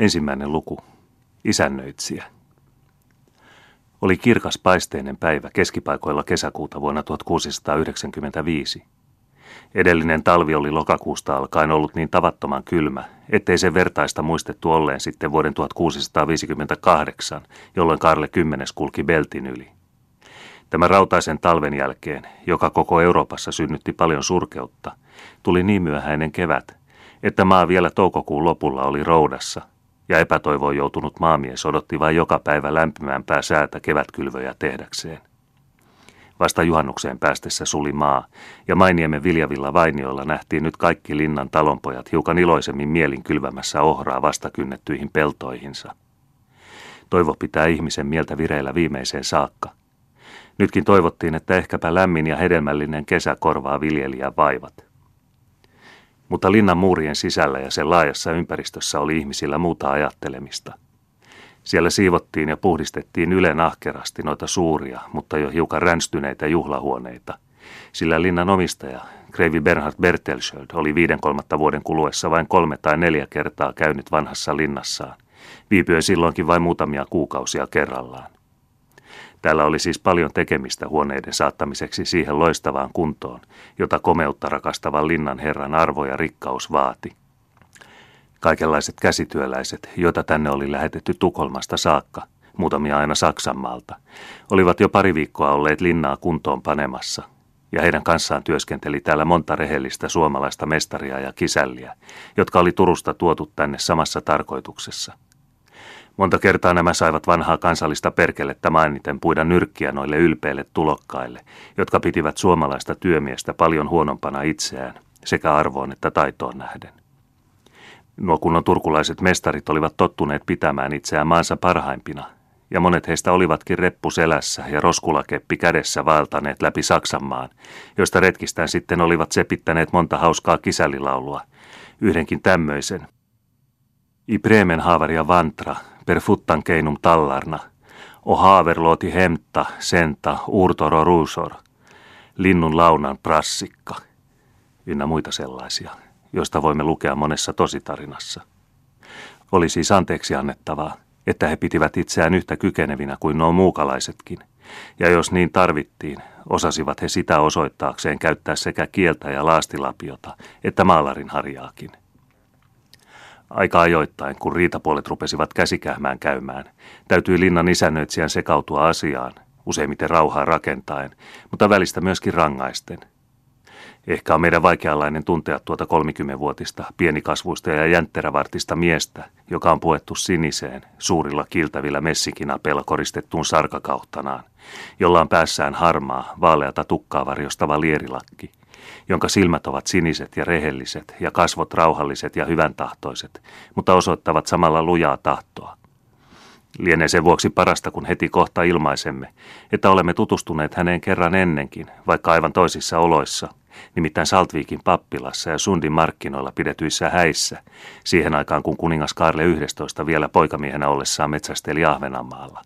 Ensimmäinen luku. Isännöitsijä. Oli kirkas paisteinen päivä keskipaikoilla kesäkuuta vuonna 1695. Edellinen talvi oli lokakuusta alkaen ollut niin tavattoman kylmä, ettei se vertaista muistettu olleen sitten vuoden 1658, jolloin Karle X kulki Beltin yli. Tämän rautaisen talven jälkeen, joka koko Euroopassa synnytti paljon surkeutta, tuli niin myöhäinen kevät, että maa vielä toukokuun lopulla oli roudassa – ja epätoivoon joutunut maamies odotti vain joka päivä lämpimämpää säätä kevätkylvöjä tehdäkseen. Vasta juhannukseen päästessä suli maa, ja Mainiemen viljavilla vainioilla nähtiin nyt kaikki linnan talonpojat hiukan iloisemmin mielin kylvämässä ohraa vastakynnettyihin peltoihinsa. Toivo pitää ihmisen mieltä vireillä viimeiseen saakka. Nytkin toivottiin, että ehkäpä lämmin ja hedelmällinen kesä korvaa viljelijän vaivat. Mutta linnan muurien sisällä ja sen laajassa ympäristössä oli ihmisillä muuta ajattelemista. Siellä siivottiin ja puhdistettiin ylen ahkerasti noita suuria, mutta jo hiukan ränstyneitä juhlahuoneita, sillä linnan omistaja, Kreivi Bernhard Bertelsköld, oli viiden kolmatta vuoden kuluessa vain kolme tai neljä kertaa käynyt vanhassa linnassaan, viipyen silloinkin vain muutamia kuukausia kerrallaan. Täällä oli siis paljon tekemistä huoneiden saattamiseksi siihen loistavaan kuntoon, jota komeutta rakastavan linnan herran arvo ja rikkaus vaati. Kaikenlaiset käsityöläiset, joita tänne oli lähetetty Tukholmasta saakka, muutamia aina Saksanmaalta, olivat jo pari viikkoa olleet linnaa kuntoon panemassa, ja heidän kanssaan työskenteli täällä monta rehellistä suomalaista mestaria ja kisälliä, jotka oli Turusta tuotu tänne samassa tarkoituksessa – Monta kertaa nämä saivat vanhaa kansallista perkelettä mainiten puida nyrkkiä noille ylpeille tulokkaille, jotka pitivät suomalaista työmiestä paljon huonompana itseään, sekä arvoon että taitoon nähden. Nuo kunnon turkulaiset mestarit olivat tottuneet pitämään itseään maansa parhaimpina, ja monet heistä olivatkin reppu selässä ja roskulakeppi kädessä vaeltaneet läpi Saksanmaan, joista retkistään sitten olivat sepittäneet monta hauskaa kisällilaulua, yhdenkin tämmöisen. I Bremenhavaria Vantra, per futtan keinum tallarna, o haaverluoti hemta, senta, urtoro ruusor, linnun launan prassikka, ynnä muita sellaisia, joista voimme lukea monessa tositarinassa. Oli siis anteeksi annettavaa, että he pitivät itseään yhtä kykenevinä kuin nuo muukalaisetkin, ja jos niin tarvittiin, osasivat he sitä osoittaakseen käyttää sekä kieltä ja laastilapiota, että maalarin harjaakin. Aika ajoittain, kun riitapuolet rupesivat käsikähmään käymään, täytyi linnan isännöitsijän sekautua asiaan, useimmiten rauhaa rakentaen, mutta välistä myöskin rangaisten. Ehkä on meidän vaikeanlainen tuntea tuota 30-vuotista, pienikasvuista ja jäntterävartista miestä, joka on puettu siniseen, suurilla kiltävillä messikinapeilla koristettuun sarkakauttanaan, jolla on päässään harmaa, vaaleata tukkaa varjostava lierilakki – jonka silmät ovat siniset ja rehelliset ja kasvot rauhalliset ja hyvän tahtoiset, mutta osoittavat samalla lujaa tahtoa. Lienee sen vuoksi parasta, kun heti kohta ilmaisemme, että olemme tutustuneet häneen kerran ennenkin, vaikka aivan toisissa oloissa, nimittäin Saltviikin pappilassa ja Sundin markkinoilla pidetyissä häissä, siihen aikaan kun kuningas Karle 11 vielä poikamiehenä ollessaan metsästeli Ahvenanmaalla.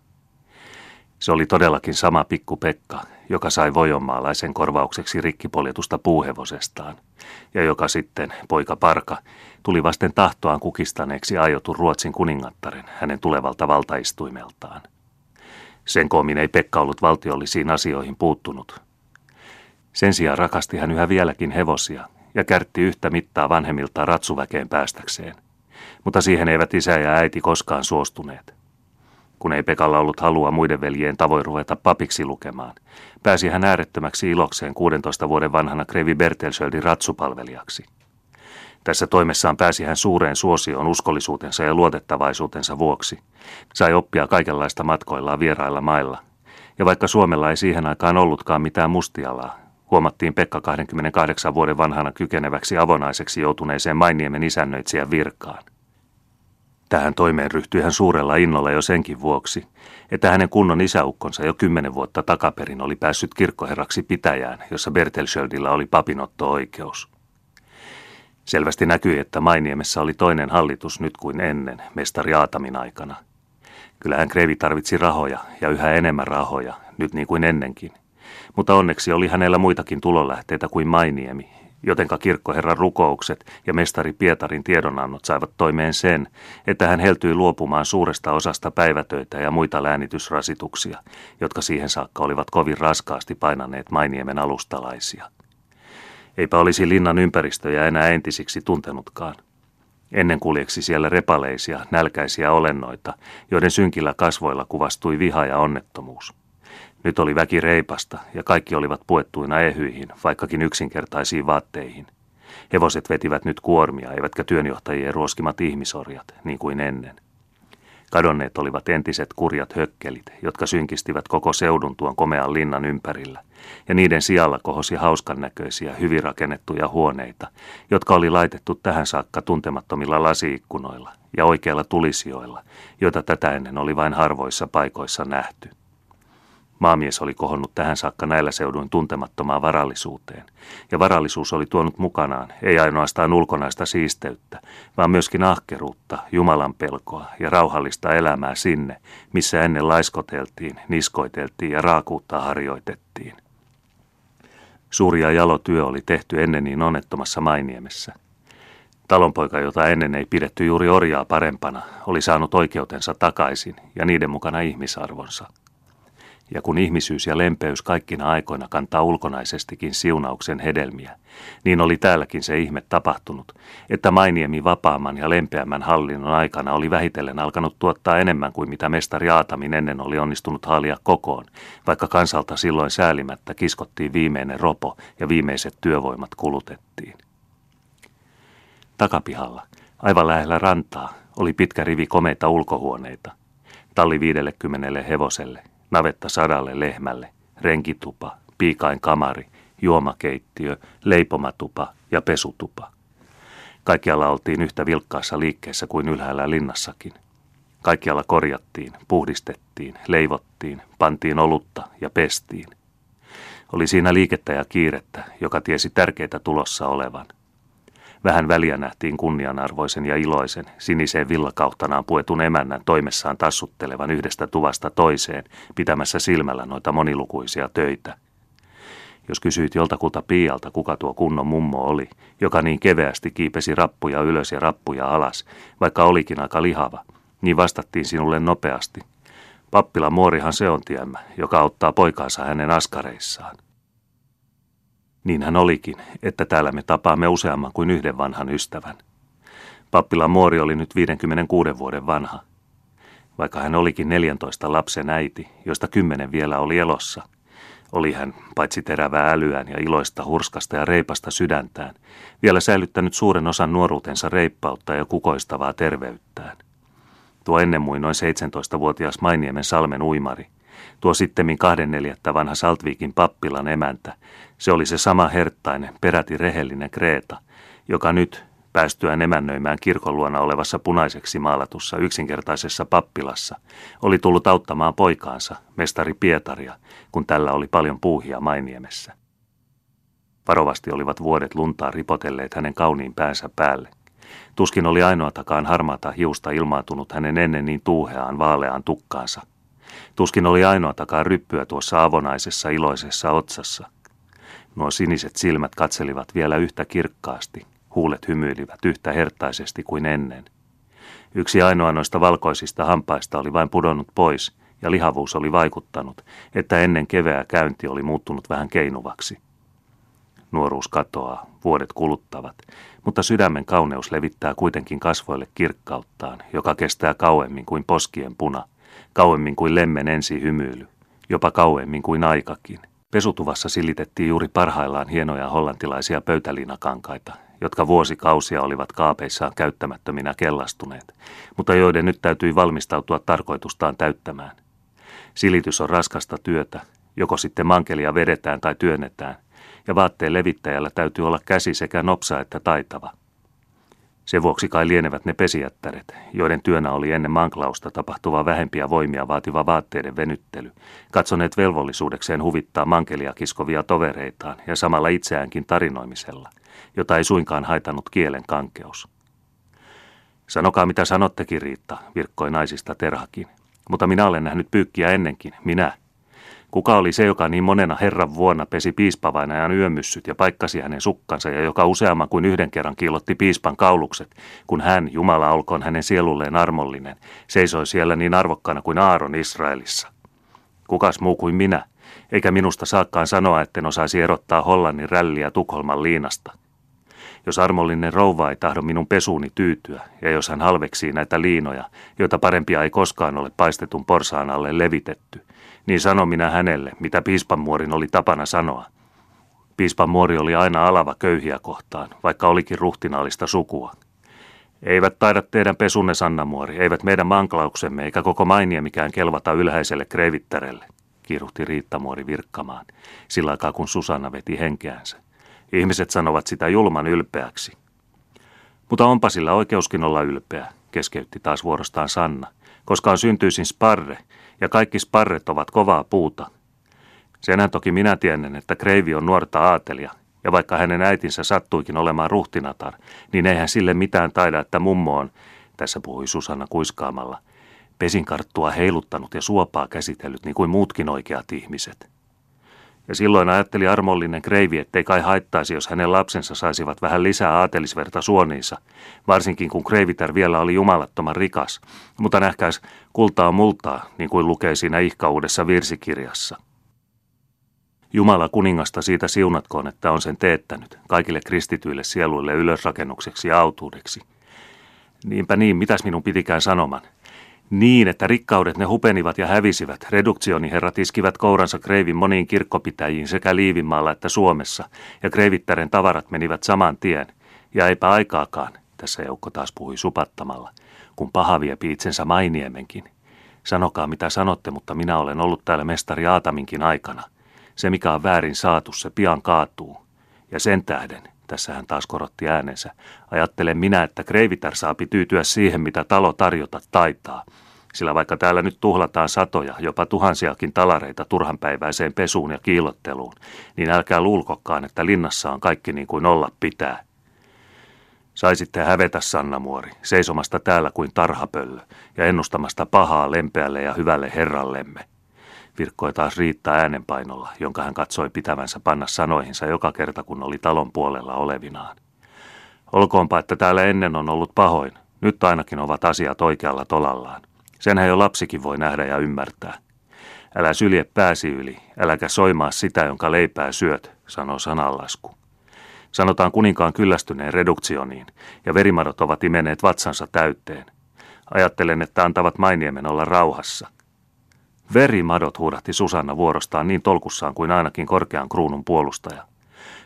Se oli todellakin sama pikku Pekka, joka sai vojonmaalaisen korvaukseksi rikkipoljetusta puuhevosestaan, ja joka sitten, poika Parka, tuli vasten tahtoaan kukistaneeksi aiotun Ruotsin kuningattaren hänen tulevalta valtaistuimeltaan. Sen koomin ei Pekka ollut valtiollisiin asioihin puuttunut. Sen sijaan rakasti hän yhä vieläkin hevosia ja kärtti yhtä mittaa vanhemmiltaan ratsuväkeen päästäkseen. Mutta siihen eivät isä ja äiti koskaan suostuneet kun ei Pekalla ollut halua muiden veljeen tavoin ruveta papiksi lukemaan. Pääsi hän äärettömäksi ilokseen 16 vuoden vanhana Krevi Bertelsöldin ratsupalvelijaksi. Tässä toimessaan pääsi hän suureen suosioon uskollisuutensa ja luotettavaisuutensa vuoksi. Sai oppia kaikenlaista matkoillaan vierailla mailla. Ja vaikka Suomella ei siihen aikaan ollutkaan mitään mustialaa, huomattiin Pekka 28 vuoden vanhana kykeneväksi avonaiseksi joutuneeseen Mainiemen isännöitsijän virkaan. Tähän toimeen ryhtyi hän suurella innolla jo senkin vuoksi, että hänen kunnon isäukkonsa jo kymmenen vuotta takaperin oli päässyt kirkkoherraksi pitäjään, jossa Bertelschöldillä oli papinotto-oikeus. Selvästi näkyi, että Mainiemessä oli toinen hallitus nyt kuin ennen, mestari Aatamin aikana. Kyllähän Krevi tarvitsi rahoja ja yhä enemmän rahoja, nyt niin kuin ennenkin. Mutta onneksi oli hänellä muitakin tulonlähteitä kuin Mainiemi, jotenka kirkkoherran rukoukset ja mestari Pietarin tiedonannot saivat toimeen sen, että hän heltyi luopumaan suuresta osasta päivätöitä ja muita läänitysrasituksia, jotka siihen saakka olivat kovin raskaasti painaneet Mainiemen alustalaisia. Eipä olisi linnan ympäristöjä enää entisiksi tuntenutkaan. Ennen kuljeksi siellä repaleisia, nälkäisiä olennoita, joiden synkillä kasvoilla kuvastui viha ja onnettomuus. Nyt oli väki reipasta ja kaikki olivat puettuina ehyihin, vaikkakin yksinkertaisiin vaatteihin. Hevoset vetivät nyt kuormia, eivätkä työnjohtajien ruoskimat ihmisorjat, niin kuin ennen. Kadonneet olivat entiset kurjat hökkelit, jotka synkistivät koko seudun tuon komean linnan ympärillä, ja niiden sijalla kohosi hauskan näköisiä, hyvin rakennettuja huoneita, jotka oli laitettu tähän saakka tuntemattomilla lasiikkunoilla ja oikeilla tulisijoilla, joita tätä ennen oli vain harvoissa paikoissa nähty. Maamies oli kohonnut tähän saakka näillä seuduin tuntemattomaan varallisuuteen, ja varallisuus oli tuonut mukanaan ei ainoastaan ulkonaista siisteyttä, vaan myöskin ahkeruutta, Jumalan pelkoa ja rauhallista elämää sinne, missä ennen laiskoteltiin, niskoiteltiin ja raakuutta harjoitettiin. Suuri ja jalo työ oli tehty ennen niin onnettomassa Mainiemessä. Talonpoika, jota ennen ei pidetty juuri orjaa parempana, oli saanut oikeutensa takaisin ja niiden mukana ihmisarvonsa – ja kun ihmisyys ja lempeys kaikkina aikoina kantaa ulkonaisestikin siunauksen hedelmiä, niin oli täälläkin se ihme tapahtunut, että Mainiemi vapaamman ja lempeämmän hallinnon aikana oli vähitellen alkanut tuottaa enemmän kuin mitä mestari Aatamin ennen oli onnistunut haalia kokoon, vaikka kansalta silloin säälimättä kiskottiin viimeinen ropo ja viimeiset työvoimat kulutettiin. Takapihalla, aivan lähellä rantaa, oli pitkä rivi komeita ulkohuoneita. Talli 50 hevoselle navetta sadalle lehmälle, renkitupa, piikain kamari, juomakeittiö, leipomatupa ja pesutupa. Kaikkialla oltiin yhtä vilkkaassa liikkeessä kuin ylhäällä linnassakin. Kaikkialla korjattiin, puhdistettiin, leivottiin, pantiin olutta ja pestiin. Oli siinä liikettä ja kiirettä, joka tiesi tärkeitä tulossa olevan – Vähän väliä nähtiin kunnianarvoisen ja iloisen, siniseen villakauttanaan puetun emännän toimessaan tassuttelevan yhdestä tuvasta toiseen, pitämässä silmällä noita monilukuisia töitä. Jos kysyit joltakulta piialta, kuka tuo kunnon mummo oli, joka niin keveästi kiipesi rappuja ylös ja rappuja alas, vaikka olikin aika lihava, niin vastattiin sinulle nopeasti. Pappila muorihan se on tiemmä, joka auttaa poikaansa hänen askareissaan. Niin hän olikin, että täällä me tapaamme useamman kuin yhden vanhan ystävän. Pappila Muori oli nyt 56 vuoden vanha. Vaikka hän olikin 14 lapsen äiti, joista kymmenen vielä oli elossa, oli hän, paitsi terävää älyään ja iloista, hurskasta ja reipasta sydäntään, vielä säilyttänyt suuren osan nuoruutensa reippautta ja kukoistavaa terveyttään. Tuo ennen muin noin 17-vuotias Mainiemen salmen uimari, tuo sittemmin kahden neljättä vanha Saltviikin pappilan emäntä, se oli se sama herttainen, peräti rehellinen Kreeta, joka nyt, päästyään emännöimään kirkon luona olevassa punaiseksi maalatussa yksinkertaisessa pappilassa, oli tullut auttamaan poikaansa, mestari Pietaria, kun tällä oli paljon puuhia Mainiemessä. Varovasti olivat vuodet luntaa ripotelleet hänen kauniin päänsä päälle. Tuskin oli ainoatakaan harmaata hiusta ilmaantunut hänen ennen niin tuuheaan vaaleaan tukkaansa. Tuskin oli ainoatakaan ryppyä tuossa avonaisessa iloisessa otsassa. Nuo siniset silmät katselivat vielä yhtä kirkkaasti, huulet hymyilivät yhtä hertaisesti kuin ennen. Yksi ainoa noista valkoisista hampaista oli vain pudonnut pois, ja lihavuus oli vaikuttanut, että ennen keveää käynti oli muuttunut vähän keinuvaksi. Nuoruus katoaa, vuodet kuluttavat, mutta sydämen kauneus levittää kuitenkin kasvoille kirkkauttaan, joka kestää kauemmin kuin poskien puna, kauemmin kuin lemmen ensi hymyily, jopa kauemmin kuin aikakin – Pesutuvassa silitettiin juuri parhaillaan hienoja hollantilaisia pöytäliinakankaita, jotka vuosikausia olivat kaapeissaan käyttämättöminä kellastuneet, mutta joiden nyt täytyi valmistautua tarkoitustaan täyttämään. Silitys on raskasta työtä, joko sitten mankelia vedetään tai työnnetään, ja vaatteen levittäjällä täytyy olla käsi sekä nopsa että taitava – sen vuoksi kai lienevät ne pesijättäret, joiden työnä oli ennen manklausta tapahtuva vähempiä voimia vaativa vaatteiden venyttely, katsoneet velvollisuudekseen huvittaa mankelia kiskovia tovereitaan ja samalla itseäänkin tarinoimisella, jota ei suinkaan haitanut kielen kankeus. Sanokaa mitä sanottekin, Riitta, virkkoi naisista terhakin. Mutta minä olen nähnyt pyykkiä ennenkin, minä. Kuka oli se, joka niin monena herran vuonna pesi piispavainajan yömyssyt ja paikkasi hänen sukkansa ja joka useamman kuin yhden kerran kiilotti piispan kaulukset, kun hän, Jumala olkoon hänen sielulleen armollinen, seisoi siellä niin arvokkaana kuin Aaron Israelissa? Kukas muu kuin minä, eikä minusta saakkaan sanoa, etten osaisi erottaa Hollannin rälliä Tukholman liinasta – jos armollinen rouva ei tahdo minun pesuuni tyytyä, ja jos hän halveksii näitä liinoja, joita parempia ei koskaan ole paistetun porsaan alle levitetty, niin sano minä hänelle, mitä piispanmuorin oli tapana sanoa. Piispanmuori oli aina alava köyhiä kohtaan, vaikka olikin ruhtinaallista sukua. Eivät taida teidän pesunne, Sannamuori, eivät meidän manklauksemme eikä koko mainia mikään kelvata ylhäiselle kreivittärelle, kiiruhti Riittamuori virkkamaan, sillä aikaa kun Susanna veti henkeänsä. Ihmiset sanovat sitä julman ylpeäksi. Mutta onpa sillä oikeuskin olla ylpeä, keskeytti taas vuorostaan Sanna, koska on syntyisin sparre, ja kaikki sparret ovat kovaa puuta. Senhän toki minä tiedän, että Kreivi on nuorta aatelia, ja vaikka hänen äitinsä sattuikin olemaan ruhtinatar, niin eihän sille mitään taida, että mummo on, tässä puhui Susanna kuiskaamalla, pesinkarttua heiluttanut ja suopaa käsitellyt niin kuin muutkin oikeat ihmiset. Ja silloin ajatteli armollinen kreivi, ettei kai haittaisi, jos hänen lapsensa saisivat vähän lisää aatelisverta suoniinsa, varsinkin kun kreivitär vielä oli jumalattoman rikas. Mutta nähkäis, kultaa multaa, niin kuin lukee siinä ihkauudessa virsikirjassa. Jumala kuningasta siitä siunatkoon, että on sen teettänyt, kaikille kristityille sieluille ylösrakennukseksi ja autuudeksi. Niinpä niin, mitäs minun pitikään sanoman? Niin, että rikkaudet ne hupenivat ja hävisivät. Reduktioniherrat iskivät kouransa Kreivin moniin kirkkopitäjiin sekä Liivinmaalla että Suomessa, ja Kreivittären tavarat menivät saman tien. Ja eipä aikaakaan, tässä Joukko taas puhui supattamalla, kun paha viepi itsensä Mainiemenkin. Sanokaa mitä sanotte, mutta minä olen ollut täällä mestari Aataminkin aikana. Se mikä on väärin saatu, se pian kaatuu. Ja sen tähden, tässä hän taas korotti äänensä. Ajattelen minä, että Kreivitär saapi tyytyä siihen, mitä talo tarjota taitaa. Sillä vaikka täällä nyt tuhlataan satoja, jopa tuhansiakin talareita turhanpäiväiseen pesuun ja kiilotteluun, niin älkää luulkokkaan, että linnassa on kaikki niin kuin olla pitää. Saisitte hävetä Sannamuori, seisomasta täällä kuin tarhapöllö ja ennustamasta pahaa lempeälle ja hyvälle herrallemme – virkkoi taas Riitta äänenpainolla, jonka hän katsoi pitävänsä panna sanoihinsa joka kerta, kun oli talon puolella olevinaan. Olkoonpa, että täällä ennen on ollut pahoin. Nyt ainakin ovat asiat oikealla tolallaan. Senhän jo lapsikin voi nähdä ja ymmärtää. Älä sylje pääsi yli, äläkä soimaa sitä, jonka leipää syöt, sanoo sananlasku. Sanotaan kuninkaan kyllästyneen reduktioniin, ja verimadot ovat imeneet vatsansa täytteen. Ajattelen, että antavat mainiemen olla rauhassa. Verimadot huudahti Susanna vuorostaan niin tolkussaan kuin ainakin korkean kruunun puolustaja.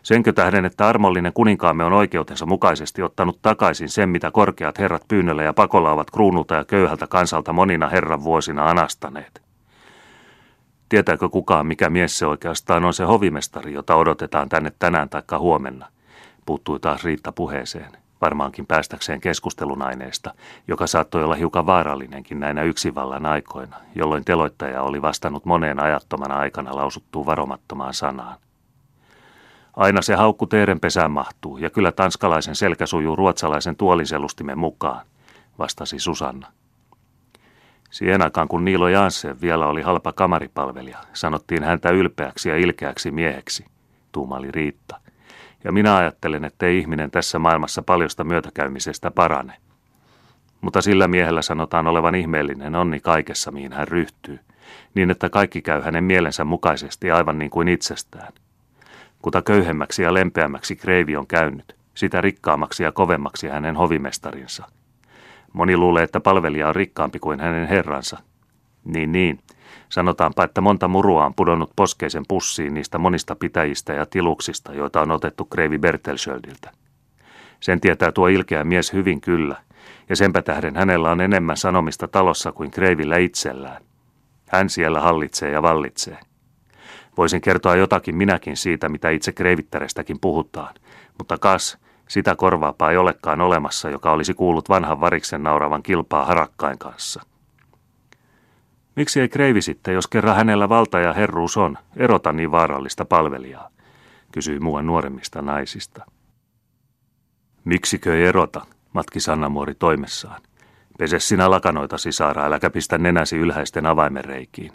Senkö tähden, että armollinen kuninkaamme on oikeutensa mukaisesti ottanut takaisin sen, mitä korkeat herrat pyynnöllä ja pakolla ovat kruunulta ja köyhältä kansalta monina herran vuosina anastaneet. Tietääkö kukaan, mikä mies se oikeastaan on se hovimestari, jota odotetaan tänne tänään taikka huomenna? Puuttui taas Riitta puheeseen varmaankin päästäkseen keskustelun aineesta, joka saattoi olla hiukan vaarallinenkin näinä yksivallan aikoina, jolloin teloittaja oli vastannut moneen ajattomana aikana lausuttuun varomattomaan sanaan. Aina se haukku teeren pesään mahtuu, ja kyllä tanskalaisen selkä sujuu ruotsalaisen tuoliselustimen mukaan, vastasi Susanna. Siihen aikaan, kun Niilo Janssen vielä oli halpa kamaripalvelija, sanottiin häntä ylpeäksi ja ilkeäksi mieheksi, tuumali Riitta – ja minä ajattelen, että ei ihminen tässä maailmassa paljosta myötäkäymisestä parane. Mutta sillä miehellä sanotaan olevan ihmeellinen onni kaikessa, mihin hän ryhtyy, niin että kaikki käy hänen mielensä mukaisesti aivan niin kuin itsestään. Kuta köyhemmäksi ja lempeämmäksi Kreivi on käynyt, sitä rikkaammaksi ja kovemmaksi hänen hovimestarinsa. Moni luulee, että palvelija on rikkaampi kuin hänen herransa. Niin niin, Sanotaanpa, että monta murua on pudonnut poskeisen pussiin niistä monista pitäjistä ja tiluksista, joita on otettu Kreivi Bertelschöldiltä. Sen tietää tuo ilkeä mies hyvin kyllä, ja senpä tähden hänellä on enemmän sanomista talossa kuin Kreivillä itsellään. Hän siellä hallitsee ja vallitsee. Voisin kertoa jotakin minäkin siitä, mitä itse kreivittärestäkin puhutaan, mutta kas, sitä korvaapaa ei olekaan olemassa, joka olisi kuullut vanhan variksen nauravan kilpaa harakkain kanssa. Miksi ei kreivi sitten, jos kerran hänellä valta ja herruus on, erota niin vaarallista palvelijaa, kysyi muuan nuoremmista naisista. Miksikö ei erota, matki Sannamuori toimessaan. Pese sinä lakanoita, Saara, äläkä pistä nenäsi ylhäisten avaimen reikiin.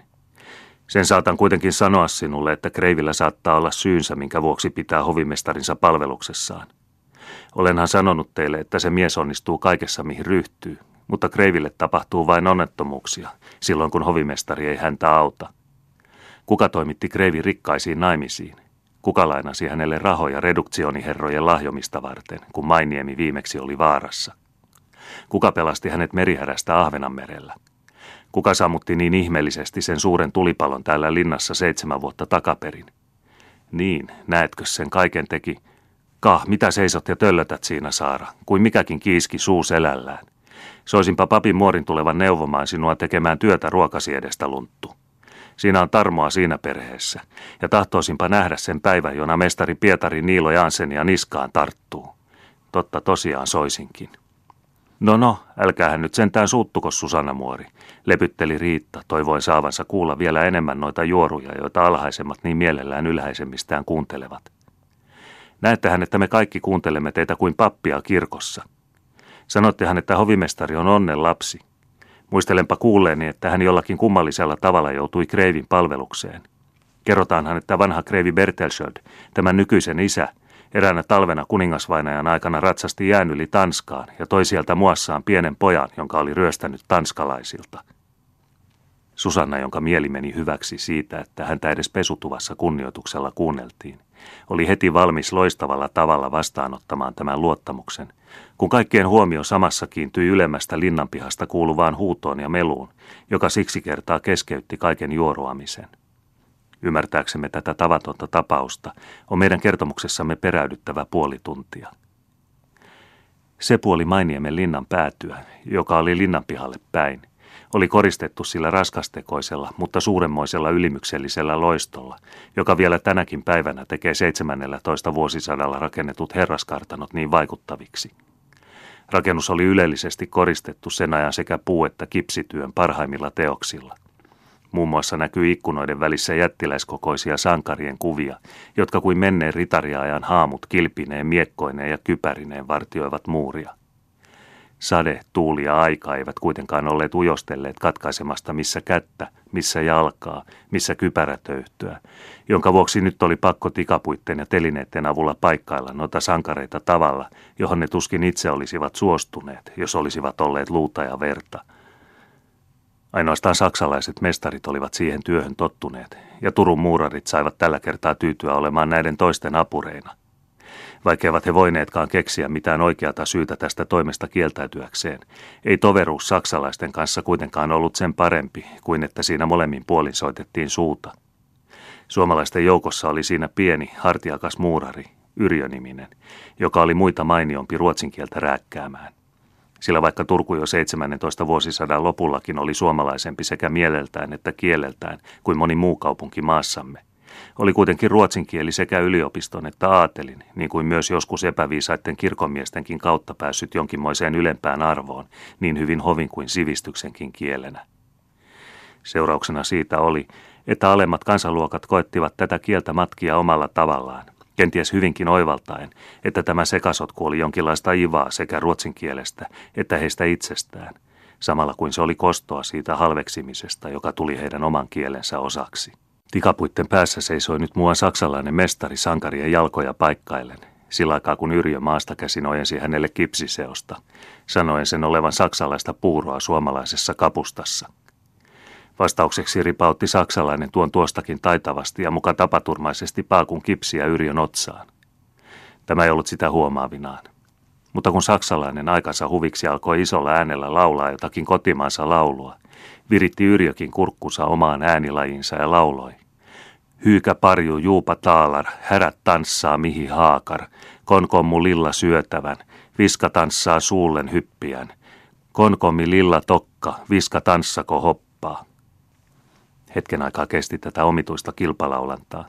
Sen saatan kuitenkin sanoa sinulle, että Kreivillä saattaa olla syynsä, minkä vuoksi pitää hovimestarinsa palveluksessaan. Olenhan sanonut teille, että se mies onnistuu kaikessa, mihin ryhtyy, mutta Kreiville tapahtuu vain onnettomuuksia, silloin kun hovimestari ei häntä auta. Kuka toimitti Kreivi rikkaisiin naimisiin? Kuka lainasi hänelle rahoja reduktioniherrojen lahjomista varten, kun Mainiemi viimeksi oli vaarassa? Kuka pelasti hänet merihärästä Ahvenanmerellä? Kuka sammutti niin ihmeellisesti sen suuren tulipalon täällä linnassa seitsemän vuotta takaperin? Niin, näetkö sen kaiken teki? Kah, mitä seisot ja töllötät siinä, Saara, kuin mikäkin kiiski suu selällään. Soisinpa papin muorin tulevan neuvomaan sinua tekemään työtä ruokasi edestä lunttu. Siinä on tarmoa siinä perheessä, ja tahtoisinpa nähdä sen päivän, jona mestari Pietari Niilo Janssenia niskaan tarttuu. Totta tosiaan soisinkin. No no, älkäähän nyt sentään suuttuko Susanna Muori, lepytteli Riitta, toivoen saavansa kuulla vielä enemmän noita juoruja, joita alhaisemmat niin mielellään ylhäisemmistään kuuntelevat. Näettehän, että me kaikki kuuntelemme teitä kuin pappia kirkossa. Sanottehan, että hovimestari on onnen lapsi. Muistelenpa kuulleeni, että hän jollakin kummallisella tavalla joutui Kreivin palvelukseen. Kerrotaanhan, että vanha Kreivi Bertelsöld, tämän nykyisen isä, Eräänä talvena kuningasvainajan aikana ratsasti jään yli Tanskaan ja toi sieltä muassaan pienen pojan, jonka oli ryöstänyt tanskalaisilta. Susanna, jonka mieli meni hyväksi siitä, että häntä edes pesutuvassa kunnioituksella kuunneltiin, oli heti valmis loistavalla tavalla vastaanottamaan tämän luottamuksen, kun kaikkien huomio samassa kiintyi ylemmästä linnanpihasta kuuluvaan huutoon ja meluun, joka siksi kertaa keskeytti kaiken juoruamisen. Ymmärtääksemme tätä tavatonta tapausta on meidän kertomuksessamme peräydyttävä puoli tuntia. Se puoli Mainiemen linnan päätyä, joka oli linnanpihalle päin, oli koristettu sillä raskastekoisella, mutta suuremmoisella ylimyksellisellä loistolla, joka vielä tänäkin päivänä tekee 17 vuosisadalla rakennetut herraskartanot niin vaikuttaviksi. Rakennus oli ylellisesti koristettu sen ajan sekä puu- että kipsityön parhaimmilla teoksilla. Muun muassa näkyy ikkunoiden välissä jättiläiskokoisia sankarien kuvia, jotka kuin menneen ritariajan haamut kilpineen, miekkoineen ja kypärineen vartioivat muuria. Sade, tuuli ja aika eivät kuitenkaan olleet ujostelleet katkaisemasta missä kättä, missä jalkaa, missä kypärätöyhtöä, jonka vuoksi nyt oli pakko tikapuitten ja telineiden avulla paikkailla noita sankareita tavalla, johon ne tuskin itse olisivat suostuneet, jos olisivat olleet luuta ja verta – Ainoastaan saksalaiset mestarit olivat siihen työhön tottuneet, ja Turun muurarit saivat tällä kertaa tyytyä olemaan näiden toisten apureina. Vaikeavat he voineetkaan keksiä mitään oikeata syytä tästä toimesta kieltäytyäkseen, ei toveruus saksalaisten kanssa kuitenkaan ollut sen parempi kuin että siinä molemmin puolin soitettiin suuta. Suomalaisten joukossa oli siinä pieni, hartiakas muurari, Yrjöniminen, joka oli muita mainiompi ruotsin kieltä rääkkäämään sillä vaikka Turku jo 17 vuosisadan lopullakin oli suomalaisempi sekä mieleltään että kieleltään kuin moni muu kaupunki maassamme, oli kuitenkin ruotsin kieli sekä yliopiston että aatelin, niin kuin myös joskus epäviisaiden kirkonmiestenkin kautta päässyt jonkinmoiseen ylempään arvoon, niin hyvin hovin kuin sivistyksenkin kielenä. Seurauksena siitä oli, että alemmat kansaluokat koettivat tätä kieltä matkia omalla tavallaan, kenties hyvinkin oivaltaen, että tämä sekasotku oli jonkinlaista ivaa sekä ruotsin kielestä että heistä itsestään, samalla kuin se oli kostoa siitä halveksimisesta, joka tuli heidän oman kielensä osaksi. Tikapuitten päässä seisoi nyt mua saksalainen mestari sankarien jalkoja paikkaillen, sillä aikaa kun Yrjö maasta käsin ojensi hänelle kipsiseosta, sanoen sen olevan saksalaista puuroa suomalaisessa kapustassa – Vastaukseksi ripautti saksalainen tuon tuostakin taitavasti ja muka tapaturmaisesti paakun kipsiä Yrjön otsaan. Tämä ei ollut sitä huomaavinaan. Mutta kun saksalainen aikansa huviksi alkoi isolla äänellä laulaa jotakin kotimaansa laulua, viritti Yrjökin kurkkunsa omaan äänilajinsa ja lauloi. Hyykä parju juupa taalar, härät tanssaa mihi haakar, konkommu lilla syötävän, viska tanssaa suullen hyppiän, konkommi lilla tokka, viska tanssako hoppaa. Hetken aikaa kesti tätä omituista kilpalaulantaa,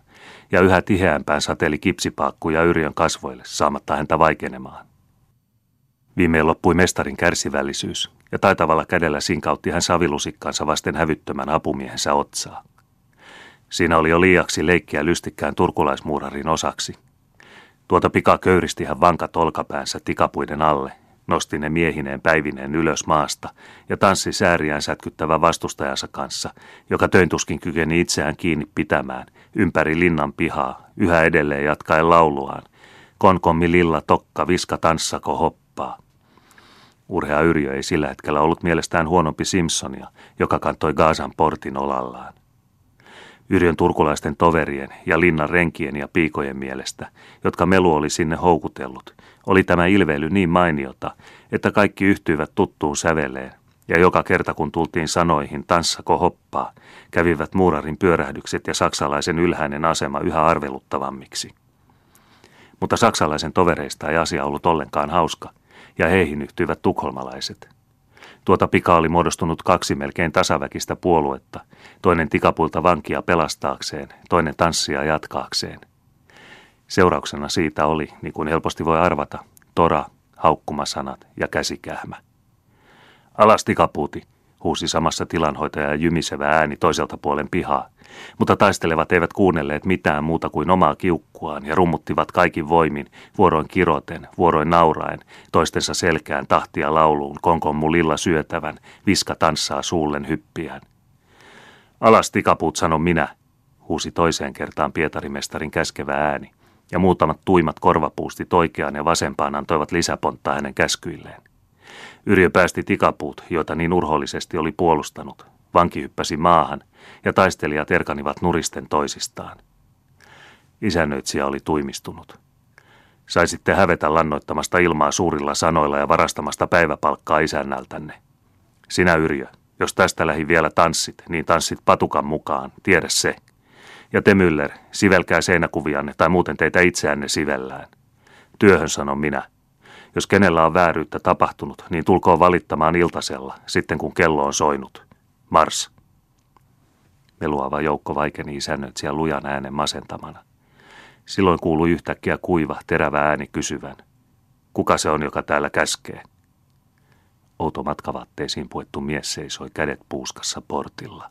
ja yhä tiheämpään sateli kipsipaakkuja Yrjön kasvoille, saamatta häntä vaikenemaan. Viimein loppui mestarin kärsivällisyys, ja taitavalla kädellä sinkautti hän savilusikkaansa vasten hävyttömän apumiehensä otsaa. Siinä oli jo liiaksi leikkiä lystikkään turkulaismuurarin osaksi. Tuota pika köyristi hän vankat olkapäänsä tikapuiden alle, nosti ne miehineen päivineen ylös maasta ja tanssi sääriään sätkyttävä vastustajansa kanssa, joka töintuskin kykeni itseään kiinni pitämään ympäri linnan pihaa, yhä edelleen jatkaen lauluaan. Konkommi lilla tokka, viska tanssako hoppaa. Urhea Yrjö ei sillä hetkellä ollut mielestään huonompi Simpsonia, joka kantoi Gaasan portin olallaan. Yrjön turkulaisten toverien ja linnan renkien ja piikojen mielestä, jotka melu oli sinne houkutellut, oli tämä ilveily niin mainiota, että kaikki yhtyivät tuttuun säveleen, ja joka kerta kun tultiin sanoihin tanssako hoppaa, kävivät muurarin pyörähdykset ja saksalaisen ylhäinen asema yhä arveluttavammiksi. Mutta saksalaisen tovereista ei asia ollut ollenkaan hauska, ja heihin yhtyivät tukholmalaiset – Tuota pika oli muodostunut kaksi melkein tasaväkistä puoluetta, toinen tikapuilta vankia pelastaakseen, toinen tanssia jatkaakseen. Seurauksena siitä oli, niin kuin helposti voi arvata, tora, haukkumasanat ja käsikähmä. Alas tikapuuti, huusi samassa tilanhoitaja jymisevä ääni toiselta puolen pihaa, mutta taistelevat eivät kuunnelleet mitään muuta kuin omaa kiukkuaan ja rummuttivat kaikin voimin, vuoroin kiroten, vuoroin nauraen, toistensa selkään tahtia lauluun, konkon mulilla syötävän, viska tanssaa suullen hyppiään. Alas tikapuut, sano minä, huusi toiseen kertaan Pietarimestarin käskevä ääni, ja muutamat tuimat korvapuustit oikeaan ja vasempaan antoivat lisäponttaa hänen käskyilleen. Yrjö päästi tikapuut, joita niin urhollisesti oli puolustanut. Vanki hyppäsi maahan, ja taistelijat erkanivat nuristen toisistaan. Isännöitsijä oli tuimistunut. Saisitte hävetä lannoittamasta ilmaa suurilla sanoilla ja varastamasta päiväpalkkaa isännältänne. Sinä Yrjö, jos tästä lähi vielä tanssit, niin tanssit patukan mukaan, tiedä se. Ja te Müller, sivelkää seinäkuvianne tai muuten teitä itseänne sivellään. Työhön sanon minä. Jos kenellä on vääryyttä tapahtunut, niin tulkoon valittamaan iltasella, sitten kun kello on soinut. Mars. Meluava joukko vaikeni isännöitsijä lujan äänen masentamana. Silloin kuului yhtäkkiä kuiva, terävä ääni kysyvän. Kuka se on, joka täällä käskee? Outo matkavaatteisiin puettu mies seisoi kädet puuskassa portilla.